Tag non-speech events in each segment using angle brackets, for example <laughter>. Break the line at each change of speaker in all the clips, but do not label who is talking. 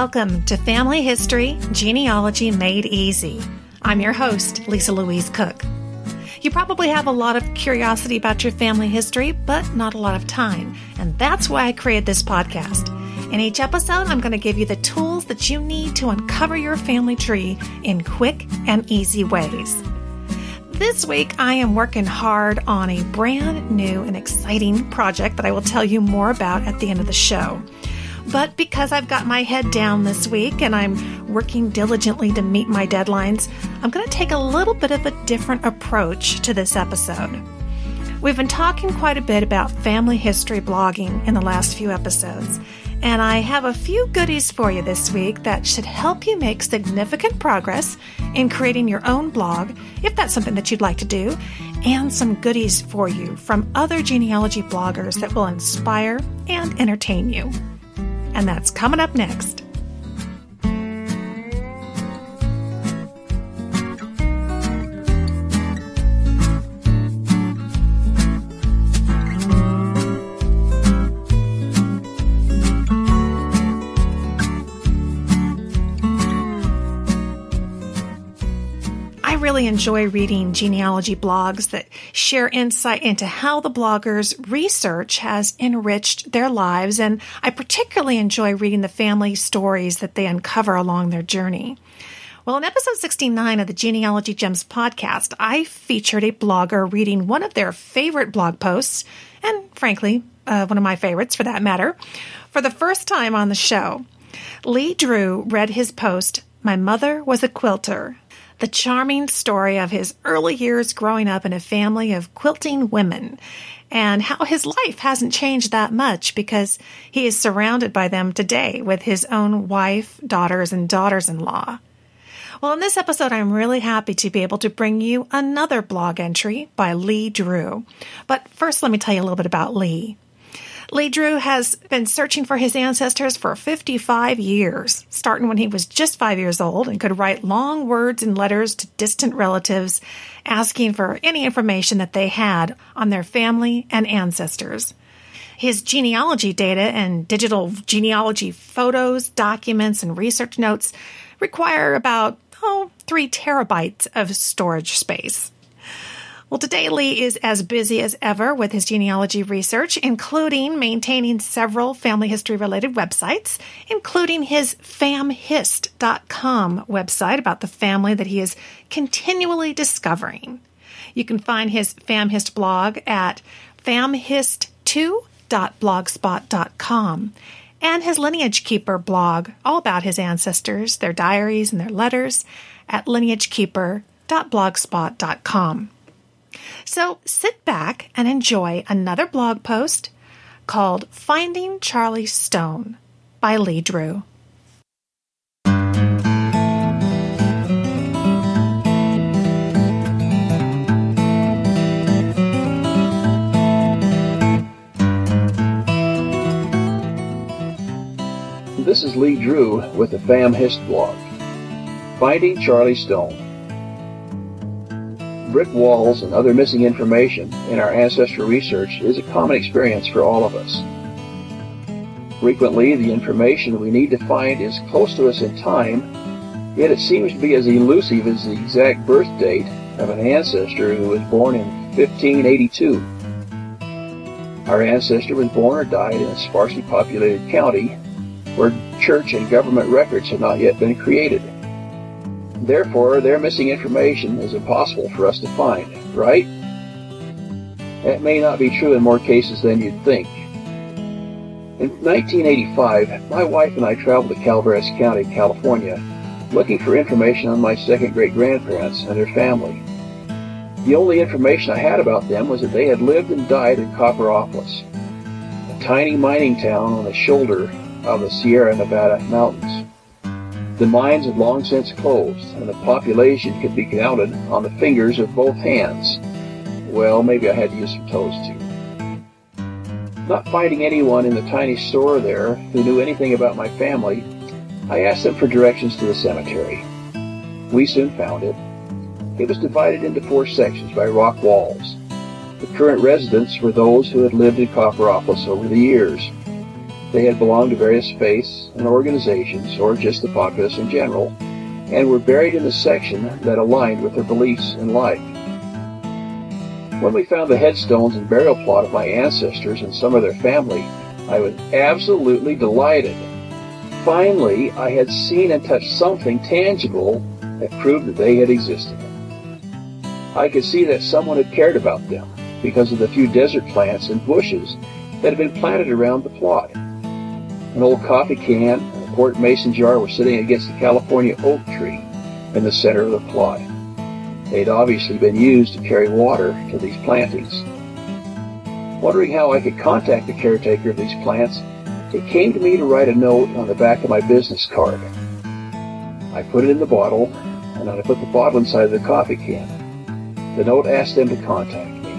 Welcome to Family History Genealogy Made Easy. I'm your host, Lisa Louise Cooke. You probably have a lot of curiosity about your family history, but not a lot of time. And that's why I created this podcast. In each episode, I'm going to give you the tools that you need to uncover your family tree in quick and easy ways. This week, I am working hard on a brand new and exciting project that I will tell you more about at the end of the show. But because I've got my head down this week and I'm working diligently to meet my deadlines, I'm going to take a little bit of a different approach to this episode. We've been talking quite a bit about family history blogging in the last few episodes, and I have a few goodies for you this week that should help you make significant progress in creating your own blog, if that's something that you'd like to do, and some goodies for you from other genealogy bloggers that will inspire and entertain you and that's coming up next. Really enjoy reading genealogy blogs that share insight into how the bloggers' research has enriched their lives, and I particularly enjoy reading the family stories that they uncover along their journey. Well, in episode 69 of the Genealogy Gems podcast, I featured a blogger reading one of their favorite blog posts, and frankly, uh, one of my favorites for that matter, for the first time on the show. Lee Drew read his post, My Mother Was a Quilter, the charming story of his early years growing up in a family of quilting women and how his life hasn't changed that much because he is surrounded by them today with his own wife, daughters, and daughters in law. Well, in this episode, I'm really happy to be able to bring you another blog entry by Lee Drew. But first, let me tell you a little bit about Lee. Lee Drew has been searching for his ancestors for 55 years, starting when he was just five years old and could write long words and letters to distant relatives asking for any information that they had on their family and ancestors. His genealogy data and digital genealogy photos, documents, and research notes require about, oh, three terabytes of storage space. Well, today Lee is as busy as ever with his genealogy research, including maintaining several family history related websites, including his famhist.com website about the family that he is continually discovering. You can find his famhist blog at famhist2.blogspot.com and his lineage keeper blog all about his ancestors, their diaries, and their letters at lineagekeeper.blogspot.com. So sit back and enjoy another blog post called Finding Charlie Stone by Lee Drew.
This is Lee Drew with the Fam Hist blog. Finding Charlie Stone brick walls and other missing information in our ancestral research is a common experience for all of us. Frequently, the information we need to find is close to us in time, yet it seems to be as elusive as the exact birth date of an ancestor who was born in 1582. Our ancestor was born or died in a sparsely populated county where church and government records had not yet been created. Therefore, their missing information is impossible for us to find, right? That may not be true in more cases than you'd think. In 1985, my wife and I traveled to Calaveras County, California, looking for information on my second great grandparents and their family. The only information I had about them was that they had lived and died in Copperopolis, a tiny mining town on the shoulder of the Sierra Nevada mountains. The mines had long since closed, and the population could be counted on the fingers of both hands. Well, maybe I had to use some toes too. Not finding anyone in the tiny store there who knew anything about my family, I asked them for directions to the cemetery. We soon found it. It was divided into four sections by rock walls. The current residents were those who had lived in Copperopolis over the years. They had belonged to various faiths and organizations, or just the populace in general, and were buried in the section that aligned with their beliefs in life. When we found the headstones and burial plot of my ancestors and some of their family, I was absolutely delighted. Finally, I had seen and touched something tangible that proved that they had existed. I could see that someone had cared about them because of the few desert plants and bushes that had been planted around the plot. An old coffee can and a quart mason jar were sitting against the California oak tree in the center of the plot. They'd obviously been used to carry water to these plantings. Wondering how I could contact the caretaker of these plants, it came to me to write a note on the back of my business card. I put it in the bottle, and then I put the bottle inside the coffee can. The note asked them to contact me.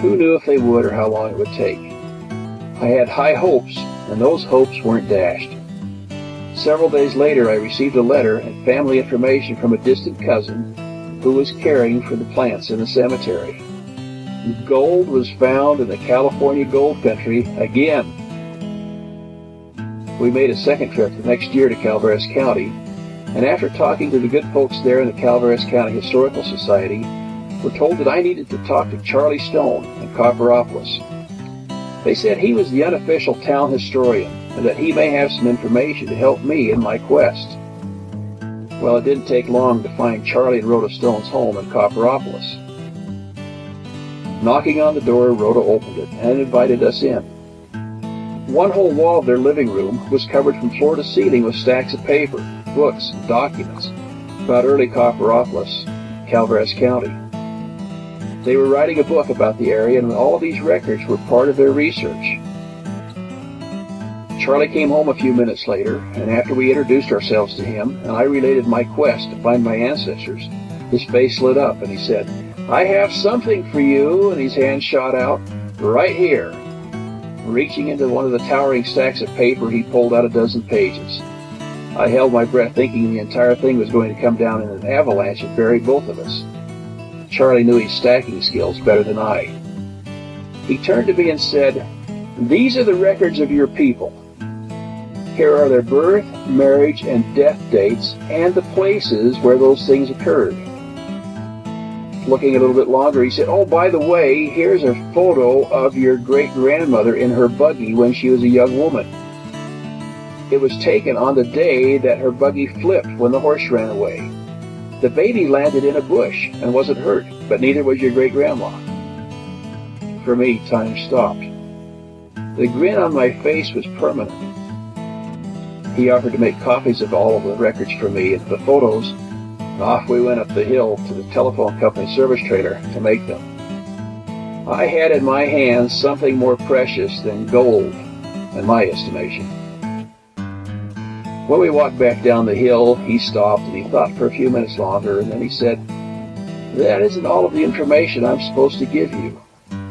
Who knew if they would or how long it would take? I had high hopes, and those hopes weren't dashed. Several days later, I received a letter and family information from a distant cousin who was caring for the plants in the cemetery. Gold was found in the California gold country again. We made a second trip the next year to Calaveras County, and after talking to the good folks there in the Calaveras County Historical Society, we were told that I needed to talk to Charlie Stone in Copperopolis. They said he was the unofficial town historian and that he may have some information to help me in my quest. Well, it didn't take long to find Charlie and Rhoda Stone's home in Copperopolis. Knocking on the door, Rhoda opened it and invited us in. One whole wall of their living room was covered from floor to ceiling with stacks of paper, books, and documents about early Copperopolis, Calaveras County. They were writing a book about the area, and all these records were part of their research. Charlie came home a few minutes later, and after we introduced ourselves to him, and I related my quest to find my ancestors, his face lit up, and he said, I have something for you, and his hand shot out, right here. Reaching into one of the towering stacks of paper, he pulled out a dozen pages. I held my breath thinking the entire thing was going to come down in an avalanche and bury both of us. Charlie knew his stacking skills better than I. He turned to me and said, These are the records of your people. Here are their birth, marriage, and death dates, and the places where those things occurred. Looking a little bit longer, he said, Oh, by the way, here's a photo of your great grandmother in her buggy when she was a young woman. It was taken on the day that her buggy flipped when the horse ran away. The baby landed in a bush and wasn't hurt, but neither was your great grandma. For me, time stopped. The grin on my face was permanent. He offered to make copies of all of the records for me and the photos, and off we went up the hill to the telephone company service trailer to make them. I had in my hands something more precious than gold, in my estimation. When we walked back down the hill, he stopped and he thought for a few minutes longer, and then he said, That isn't all of the information I'm supposed to give you.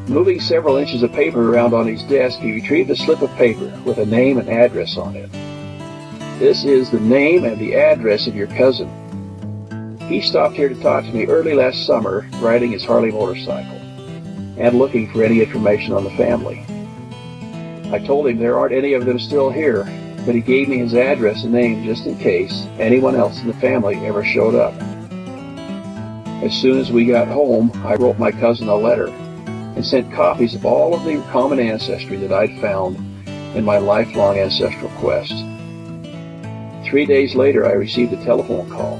Moving several inches of paper around on his desk, he retrieved a slip of paper with a name and address on it. This is the name and the address of your cousin. He stopped here to talk to me early last summer, riding his Harley motorcycle, and looking for any information on the family. I told him there aren't any of them still here, but he gave me his address and name just in case anyone else in the family ever showed up. As soon as we got home, I wrote my cousin a letter and sent copies of all of the common ancestry that I'd found in my lifelong ancestral quest. Three days later, I received a telephone call.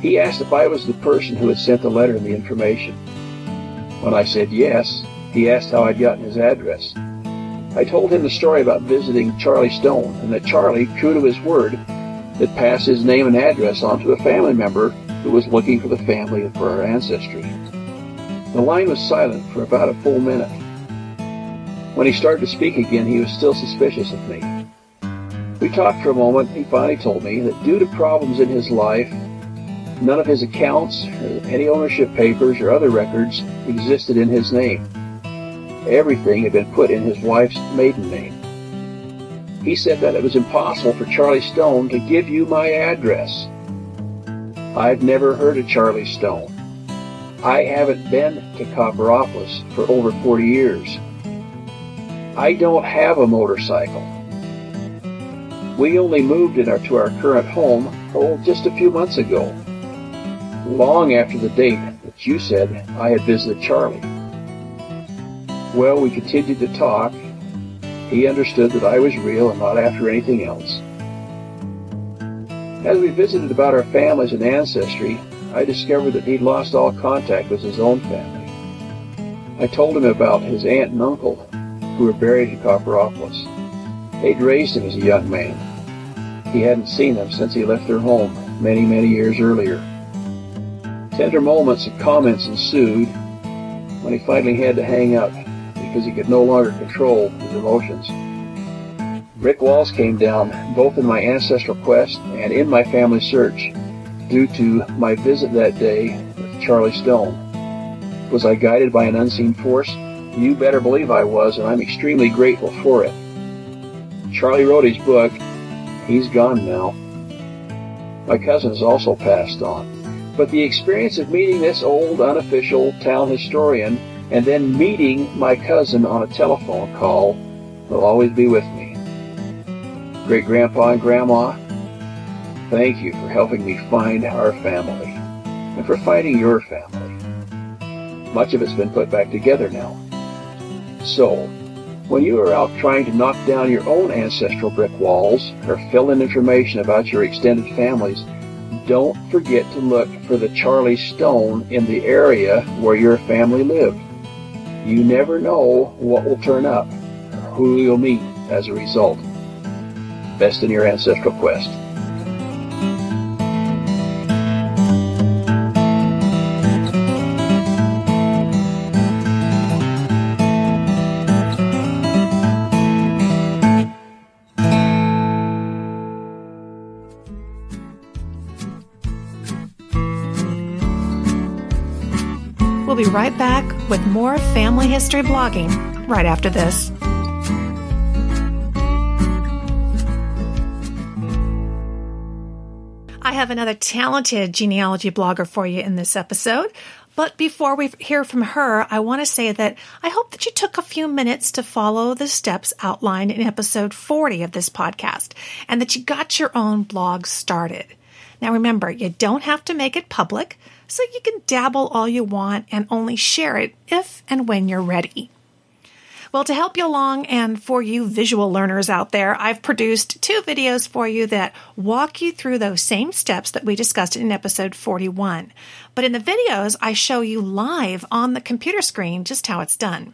He asked if I was the person who had sent the letter and the information. When I said yes, he asked how I'd gotten his address. I told him the story about visiting Charlie Stone and that Charlie, true to his word, had passed his name and address on to a family member who was looking for the family and for our ancestry. The line was silent for about a full minute. When he started to speak again, he was still suspicious of me. We talked for a moment. He finally told me that due to problems in his life, none of his accounts, any ownership papers, or other records existed in his name. Everything had been put in his wife's maiden name. He said that it was impossible for Charlie Stone to give you my address. I've never heard of Charlie Stone. I haven't been to Copperopolis for over 40 years. I don't have a motorcycle. We only moved in our, to our current home, oh, just a few months ago, long after the date that you said I had visited Charlie. Well, we continued to talk. He understood that I was real and not after anything else. As we visited about our families and ancestry, I discovered that he'd lost all contact with his own family. I told him about his aunt and uncle, who were buried in Copperopolis. They'd raised him as a young man. He hadn't seen them since he left their home many, many years earlier. Tender moments and comments ensued when he finally had to hang up because he could no longer control his emotions. Brick walls came down both in my ancestral quest and in my family search due to my visit that day with Charlie Stone. Was I guided by an unseen force? You better believe I was, and I'm extremely grateful for it. Charlie wrote his book. He's gone now. My cousin has also passed on. But the experience of meeting this old, unofficial town historian and then meeting my cousin on a telephone call will always be with me. Great grandpa and grandma, thank you for helping me find our family and for finding your family. Much of it's been put back together now. So, when you are out trying to knock down your own ancestral brick walls or fill in information about your extended families, don't forget to look for the Charlie Stone in the area where your family lived. You never know what will turn up or who you'll meet as a result. Best in your ancestral quest.
We'll be right back with more family history blogging right after this. I have another talented genealogy blogger for you in this episode. But before we hear from her, I want to say that I hope that you took a few minutes to follow the steps outlined in episode 40 of this podcast and that you got your own blog started. Now remember, you don't have to make it public, so you can dabble all you want and only share it if and when you're ready. Well, to help you along and for you visual learners out there, I've produced two videos for you that walk you through those same steps that we discussed in episode 41. But in the videos, I show you live on the computer screen just how it's done.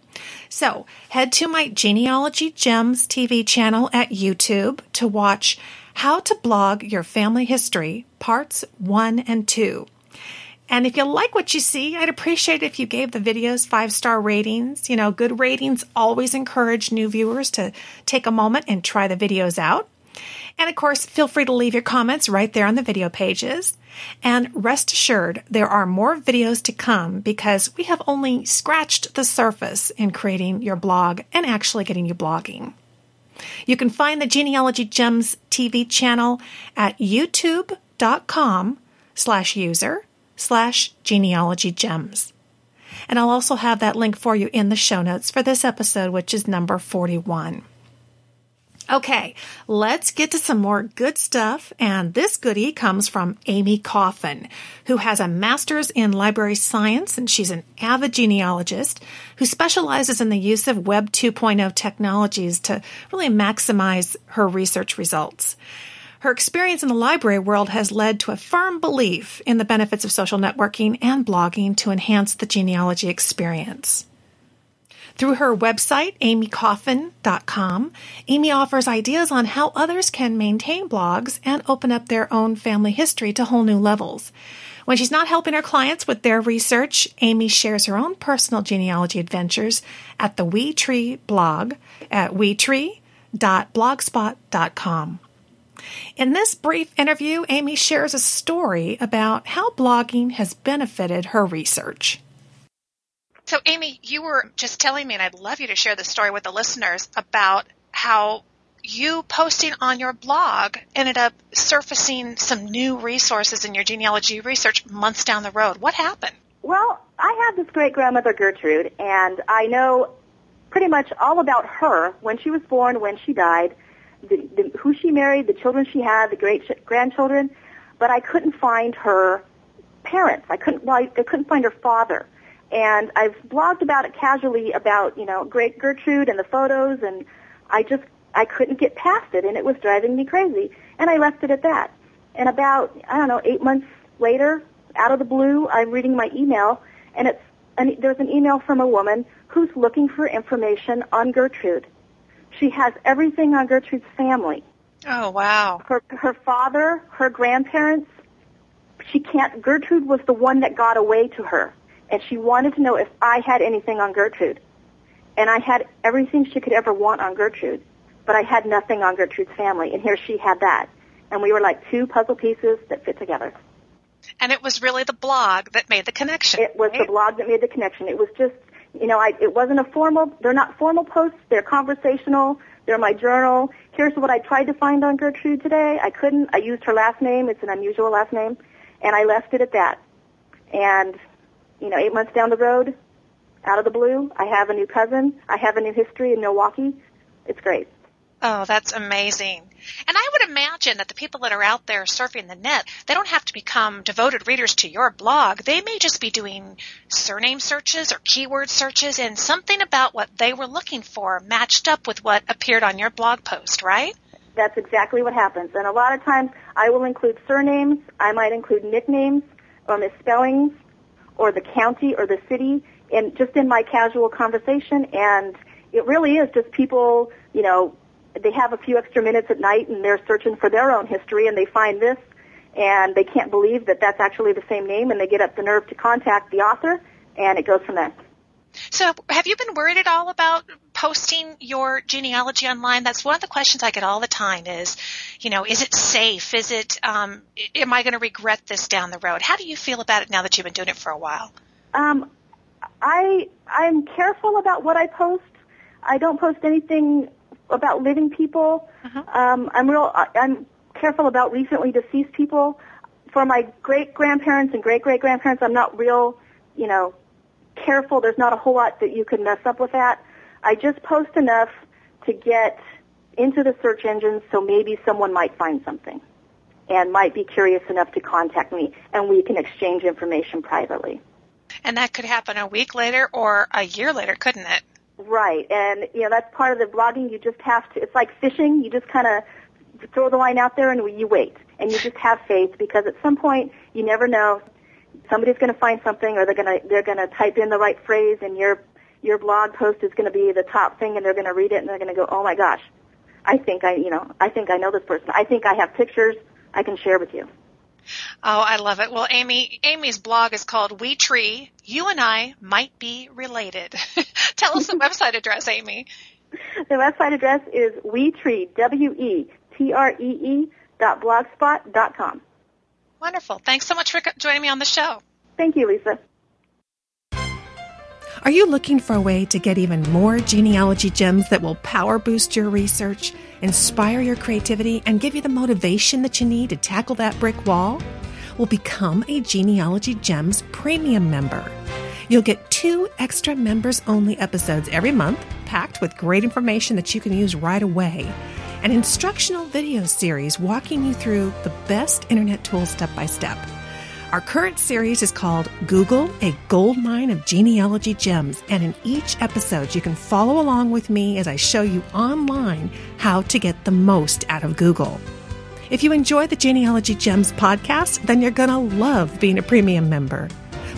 So head to my Genealogy Gems TV channel at YouTube to watch How to Blog Your Family History, Parts 1 and 2. And if you like what you see, I'd appreciate it if you gave the videos five star ratings. You know, good ratings always encourage new viewers to take a moment and try the videos out. And of course, feel free to leave your comments right there on the video pages. And rest assured, there are more videos to come because we have only scratched the surface in creating your blog and actually getting you blogging. You can find the Genealogy Gems TV channel at youtube.com slash user slash genealogy gems. And I'll also have that link for you in the show notes for this episode, which is number 41. Okay, let's get to some more good stuff. And this goodie comes from Amy Coffin, who has a master's in library science and she's an avid genealogist who specializes in the use of Web 2.0 technologies to really maximize her research results. Her experience in the library world has led to a firm belief in the benefits of social networking and blogging to enhance the genealogy experience. Through her website, amycoffin.com, Amy offers ideas on how others can maintain blogs and open up their own family history to whole new levels. When she's not helping her clients with their research, Amy shares her own personal genealogy adventures at the WeTree blog at wetree.blogspot.com. In this brief interview, Amy shares a story about how blogging has benefited her research.
So, Amy, you were just telling me, and I'd love you to share the story with the listeners about how you posting on your blog ended up surfacing some new resources in your genealogy research months down the road. What happened?
Well, I had this great grandmother Gertrude, and I know pretty much all about her, when she was born, when she died, the, the, who she married, the children she had, the great ch- grandchildren, but I couldn't find her parents. I couldn't, well, I, I couldn't find her father. And I've blogged about it casually about, you know, great Gertrude and the photos and I just, I couldn't get past it and it was driving me crazy. And I left it at that. And about, I don't know, eight months later, out of the blue, I'm reading my email and it's, and there's an email from a woman who's looking for information on Gertrude. She has everything on Gertrude's family.
Oh, wow.
Her, her father, her grandparents, she can't, Gertrude was the one that got away to her. And she wanted to know if I had anything on Gertrude. And I had everything she could ever want on Gertrude. But I had nothing on Gertrude's family. And here she had that. And we were like two puzzle pieces that fit together.
And it was really the blog that made the connection.
It was
right?
the blog that made the connection. It was just, you know, I, it wasn't a formal, they're not formal posts, they're conversational, they're my journal. Here's what I tried to find on Gertrude today. I couldn't. I used her last name. It's an unusual last name. And I left it at that. And, you know, eight months down the road, out of the blue, I have a new cousin. I have a new history in Milwaukee. It's great.
Oh, that's amazing. And I would imagine that the people that are out there surfing the net, they don't have to become devoted readers to your blog. They may just be doing surname searches or keyword searches and something about what they were looking for matched up with what appeared on your blog post, right?
That's exactly what happens. And a lot of times I will include surnames, I might include nicknames or misspellings or the county or the city in just in my casual conversation and it really is just people, you know, they have a few extra minutes at night and they're searching for their own history and they find this and they can't believe that that's actually the same name and they get up the nerve to contact the author and it goes from there.
So, have you been worried at all about posting your genealogy online? That's one of the questions I get all the time. Is, you know, is it safe? Is it? Um, am I going to regret this down the road? How do you feel about it now that you've been doing it for a while?
Um, I I'm careful about what I post. I don't post anything about living people.
Uh-huh.
Um, I'm real. I'm careful about recently deceased people. For my great grandparents and great great grandparents, I'm not real, you know, careful. There's not a whole lot that you could mess up with that. I just post enough to get into the search engines so maybe someone might find something and might be curious enough to contact me and we can exchange information privately.
And that could happen a week later or a year later, couldn't it?
Right. And, you know, that's part of the blogging. You just have to, it's like fishing. You just kind of throw the line out there and you wait. And you just have faith because at some point, you never know. Somebody's going to find something or they're going to, they're going to type in the right phrase and your, your blog post is going to be the top thing and they're going to read it and they're going to go, oh my gosh, I think I, you know, I think I know this person. I think I have pictures I can share with you.
Oh, I love it. Well, Amy, Amy's blog is called We Tree. You and I might be related. <laughs> Tell us the <laughs> website address, Amy.
The website address is wetree, W-E-T-R-E-E dot blogspot dot com.
Wonderful. Thanks so much for joining me on the show.
Thank you, Lisa.
Are you looking for a way to get even more genealogy gems that will power boost your research, inspire your creativity, and give you the motivation that you need to tackle that brick wall? Well, become a Genealogy Gems premium member. You'll get two extra members only episodes every month, packed with great information that you can use right away. An instructional video series walking you through the best internet tools step by step. Our current series is called Google, a gold mine of genealogy gems, and in each episode, you can follow along with me as I show you online how to get the most out of Google. If you enjoy the Genealogy Gems podcast, then you're going to love being a premium member.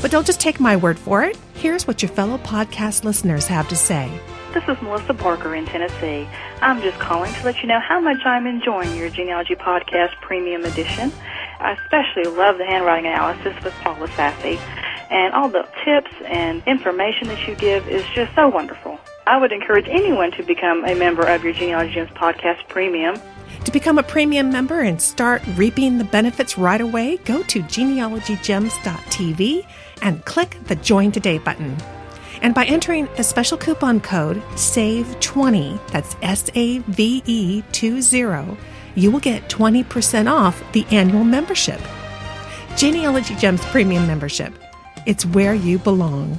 But don't just take my word for it. Here's what your fellow podcast listeners have to say.
This is Melissa Parker in Tennessee. I'm just calling to let you know how much I'm enjoying your Genealogy Podcast Premium Edition. I especially love the handwriting analysis with Paula Sassi, and all the tips and information that you give is just so wonderful. I would encourage anyone to become a member of your Genealogy Gems Podcast Premium.
To become a premium member and start reaping the benefits right away, go to genealogygems.tv and click the Join Today button. And by entering the special coupon code SAVE20, that's S A V E 20, you will get 20% off the annual membership. Genealogy Gems Premium Membership. It's where you belong.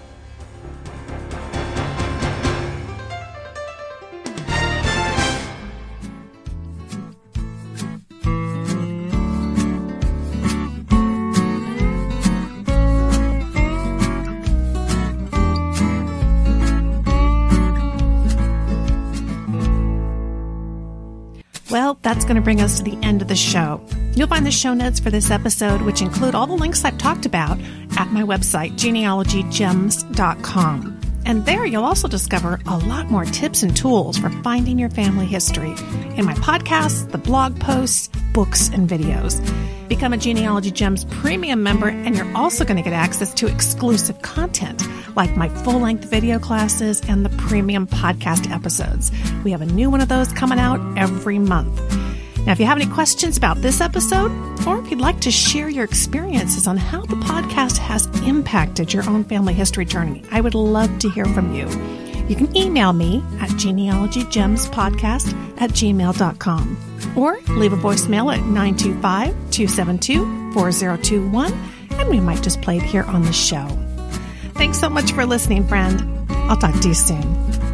That's going to bring us to the end of the show. You'll find the show notes for this episode, which include all the links I've talked about, at my website, genealogygems.com. And there you'll also discover a lot more tips and tools for finding your family history in my podcasts, the blog posts, books, and videos. Become a Genealogy Gems premium member, and you're also going to get access to exclusive content like my full length video classes and the premium podcast episodes. We have a new one of those coming out every month. Now, if you have any questions about this episode, or if you'd like to share your experiences on how the podcast has impacted your own family history journey, I would love to hear from you. You can email me at genealogygemspodcast at gmail.com or leave a voicemail at 925 272 4021 and we might just play it here on the show. Thanks so much for listening, friend. I'll talk to you soon.